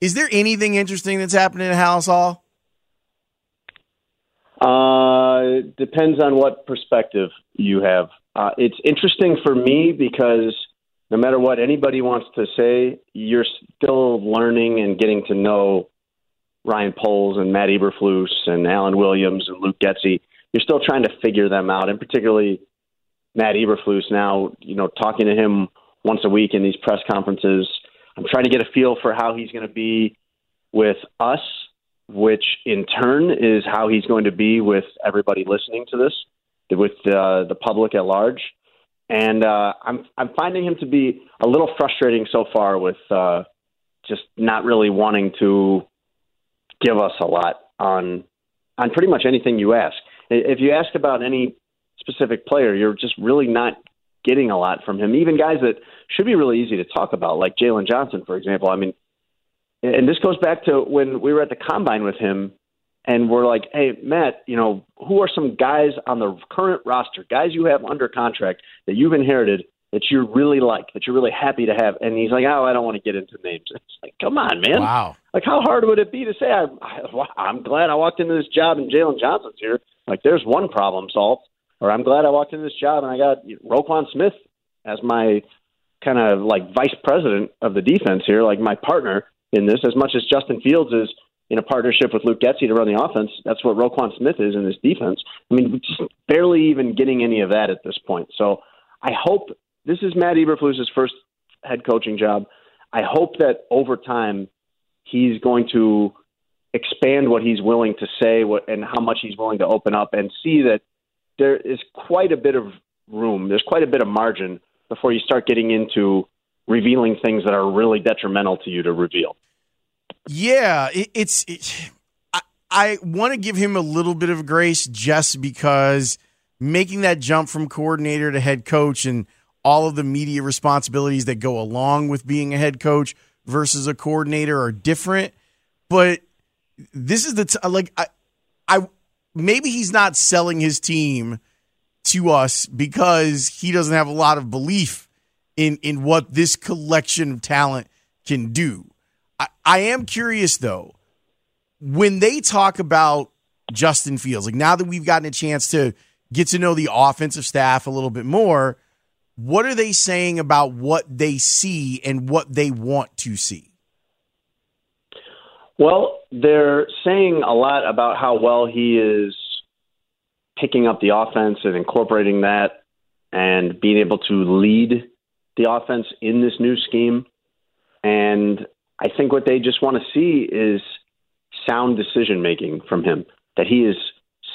Is there anything interesting that's happening in Halas Hall? Uh, depends on what perspective you have. Uh, it's interesting for me because no matter what anybody wants to say, you're still learning and getting to know Ryan Poles and Matt Eberflus and Alan Williams and Luke Getsy. You're still trying to figure them out, and particularly Matt Eberflus. Now, you know, talking to him once a week in these press conferences, I'm trying to get a feel for how he's going to be with us, which in turn is how he's going to be with everybody listening to this, with uh, the public at large and uh, I'm I'm finding him to be a little frustrating so far with uh, just not really wanting to give us a lot on on pretty much anything you ask. If you ask about any specific player, you're just really not getting a lot from him. Even guys that should be really easy to talk about, like Jaylon Johnson, for example. I mean, and this goes back to when we were at the combine with him and we're like, hey, Matt, you know, who are some guys on the current roster, guys you have under contract that you've inherited that you really like, that you're really happy to have? And he's like, oh, I don't want to get into names. It's like, come on, man. Wow. Like, how hard would it be to say, I, I, I'm glad I walked into this job and Jaylon Johnson's here? Like, there's one problem solved. Or I'm glad I walked into this job and I got Roquan Smith as my kind of like vice president of the defense here, like my partner in this, as much as Justin Fields is – in a partnership with Luke Getsy to run the offense. That's what Roquan Smith is in this defense. I mean, just barely even getting any of that at this point. So I hope this is Matt Eberflus's first head coaching job. I hope that over time he's going to expand what he's willing to say what, and how much he's willing to open up and see that there is quite a bit of room. There's quite a bit of margin before you start getting into revealing things that are really detrimental to you to reveal. Yeah, it, it's. It, I, I want to give him a little bit of grace just because making that jump from coordinator to head coach and all of the media responsibilities that go along with being a head coach versus a coordinator are different. But this is the t- like I, I maybe he's not selling his team to us because he doesn't have a lot of belief in in what this collection of talent can do. I, I am curious though, when they talk about Justin Fields, like now that we've gotten a chance to get to know the offensive staff a little bit more, what are they saying about what they see and what they want to see? Well, they're saying a lot about how well he is picking up the offense and incorporating that and being able to lead the offense in this new scheme. And I think what they just want to see is sound decision making from him. That he is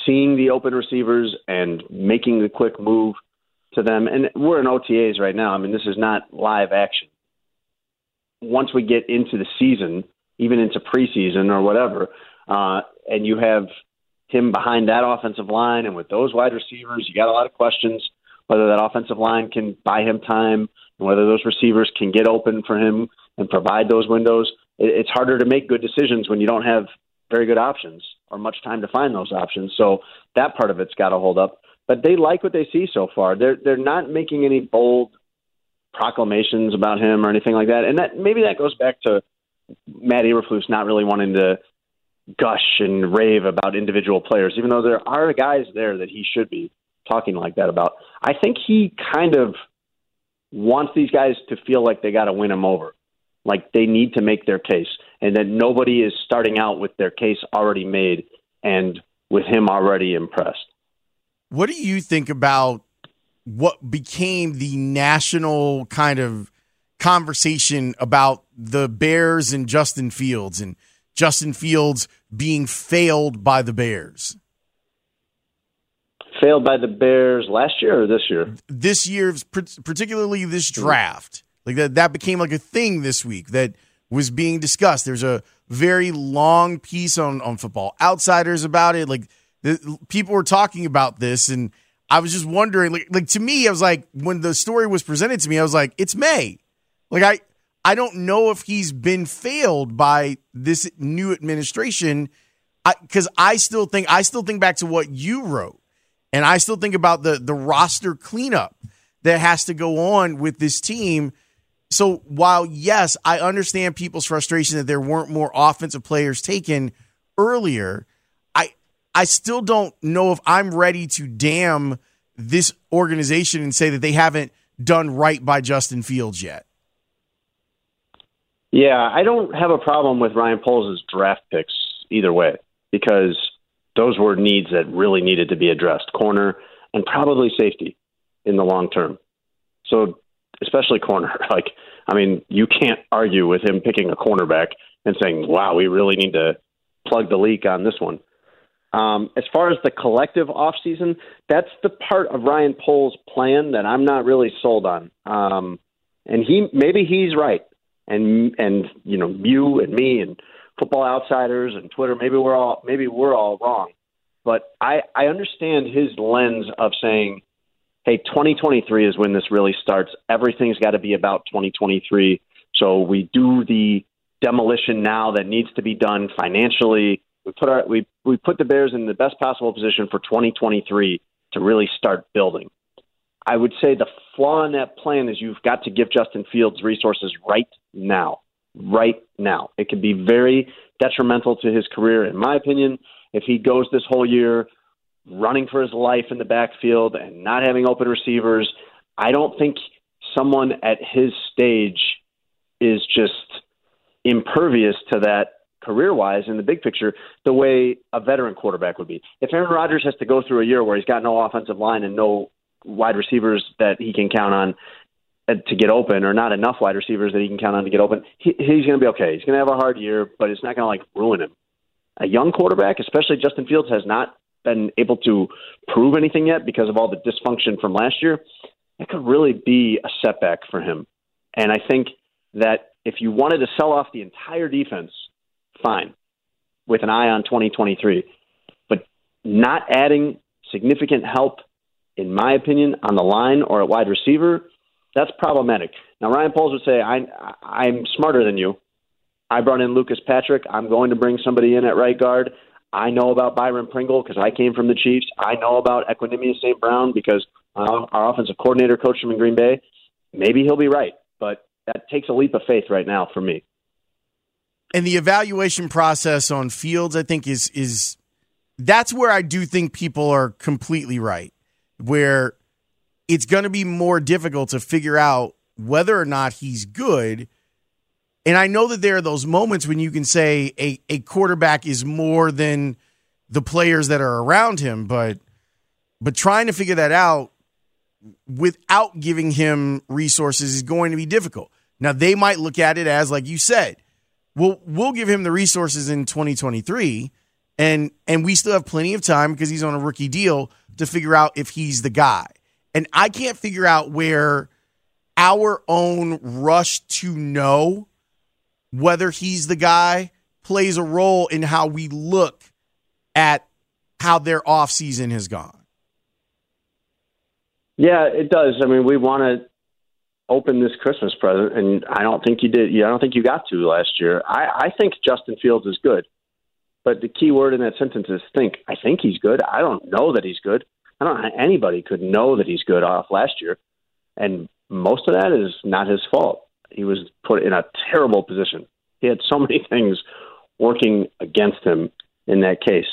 seeing the open receivers and making the quick move to them. And we're in OTAs right now. I mean, this is not live action. Once we get into the season, even into preseason or whatever, uh, and you have him behind that offensive line and with those wide receivers, you got a lot of questions whether that offensive line can buy him time and whether those receivers can get open for him and provide those windows. it's harder to make good decisions when you don't have very good options or much time to find those options. So that part of it's got to hold up. But they like what they see so far. They're they're not making any bold proclamations about him or anything like that. And that maybe that goes back to Matt Eberflus not really wanting to gush and rave about individual players, even though there are guys there that he should be talking like that about. I think he kind of wants these guys to feel like they got to win him over, like they need to make their case, and that nobody is starting out with their case already made and with him already impressed. What do you think about what became the national kind of conversation about the Bears and Justin Fields and Justin Fields being failed by the Bears? Failed by the Bears last year or this year? This year, particularly this draft. Like that, that became like a thing this week that was being discussed. There's a very long piece on on Football Outsiders about it. Like the, people were talking about this, and I was just wondering. Like, like to me, I was like, when the story was presented to me, I was like, it's May. Like I I don't know if he's been failed by this new administration because I, still think I still think back to what you wrote, and I still think about the the roster cleanup that has to go on with this team. So while yes, I understand people's frustration that there weren't more offensive players taken earlier, I I still don't know if I'm ready to damn this organization and say that they haven't done right by Justin Fields yet. Yeah, I don't have a problem with Ryan Poles' draft picks either way because those were needs that really needed to be addressed corner and probably safety in the long term. So, especially corner. Like, I mean, you can't argue with him picking a cornerback and saying, wow, we really need to plug the leak on this one. Um, as far as the collective offseason, that's the part of Ryan Poles' plan that I'm not really sold on. Um, and he maybe he's right and and you know you and me and football outsiders and Twitter maybe we're all maybe we're all wrong. But I I understand his lens of saying hey 2023 is when this really starts. Everything's got to be about 2023 so we do the demolition now that needs to be done financially. We put our we we put the bears in the best possible position for 2023 to really start building. I would say the flaw in that plan is you've got to give Justin Fields resources right now. Right now. It could be very detrimental to his career, in my opinion, if he goes this whole year running for his life in the backfield and not having open receivers. I don't think someone at his stage is just impervious to that career wise in the big picture the way a veteran quarterback would be. If Aaron Rodgers has to go through a year where he's got no offensive line and no wide receivers that he can count on Uh, to get open, or not enough wide receivers that he can count on to get open, he, he's going to be okay. He's going to have a hard year, but it's not going to like ruin him. A young quarterback, especially Justin Fields, has not been able to prove anything yet because of all the dysfunction from last year. It could really be a setback for him. And I think that if you wanted to sell off the entire defense, fine, with an eye on 2023. But not adding significant help in my opinion, on the line or at wide receiver, that's problematic. Now, Ryan Poles would say, I, I'm smarter than you. I brought in Lucas Patrick. I'm going to bring somebody in at right guard. I know about Byron Pringle because I came from the Chiefs. I know about Equanimeous St. Brown because uh, our offensive coordinator coached him in Green Bay. Maybe he'll be right, but that takes a leap of faith right now for me. And the evaluation process on Fields, I think, is is that's where I do think people are completely right where it's going to be more difficult to figure out whether or not he's good. And I know that there are those moments when you can say a, a quarterback is more than the players that are around him, but but trying to figure that out without giving him resources is going to be difficult. Now they might look at it as like you said, we'll we'll give him the resources in 2023 and and we still have plenty of time because he's on a rookie deal to figure out if he's the guy. And I can't figure out where our own rush to know whether he's the guy plays a role in how we look at how their offseason has gone. Yeah, it does. I mean, we want to open this Christmas present, and I don't think you did. I don't think you got to last year. I, I think Justin Fields is good, but the key word in that sentence is think. I think he's good. I don't know that he's good. I don't know how anybody could know that he's good off last year, and most of that is not his fault. He was put in a terrible position. He had so many things working against him in that case.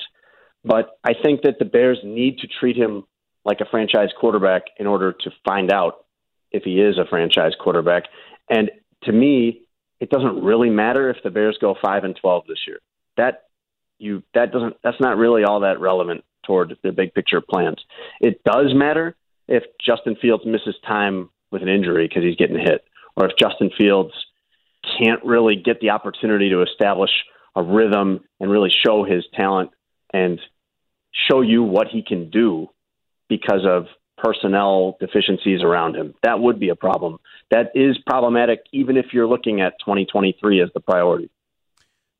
But I think that the Bears need to treat him like a franchise quarterback in order to find out if he is a franchise quarterback. And to me, it doesn't really matter if the Bears go five and twelve this year. That you that doesn't that's not really all that relevant toward the big picture plans. It does matter if Justin Fields misses time with an injury because he's getting hit, or if Justin Fields can't really get the opportunity to establish a rhythm and really show his talent and show you what he can do because of personnel deficiencies around him. That would be a problem. That is problematic, even if you're looking at 2023 as the priority.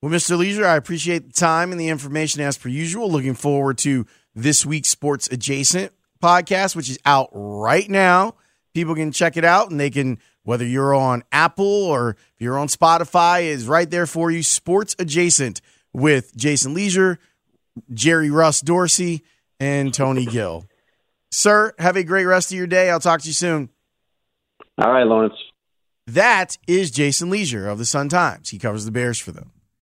Well, Mr. Lieser, I appreciate the time and the information as per usual. Looking forward to this week's Sports Adjacent podcast, which is out right now. People can check it out and they can, whether you're on Apple or if you're on Spotify, is right there for you. Sports Adjacent with Jason Lieser, Jerry Russ Dorsey, and Tony Gill. Sir, have a great rest of your day. I'll talk to you soon. All right, Laurence. That is Jason Lieser of the Sun Times. He covers the Bears for them.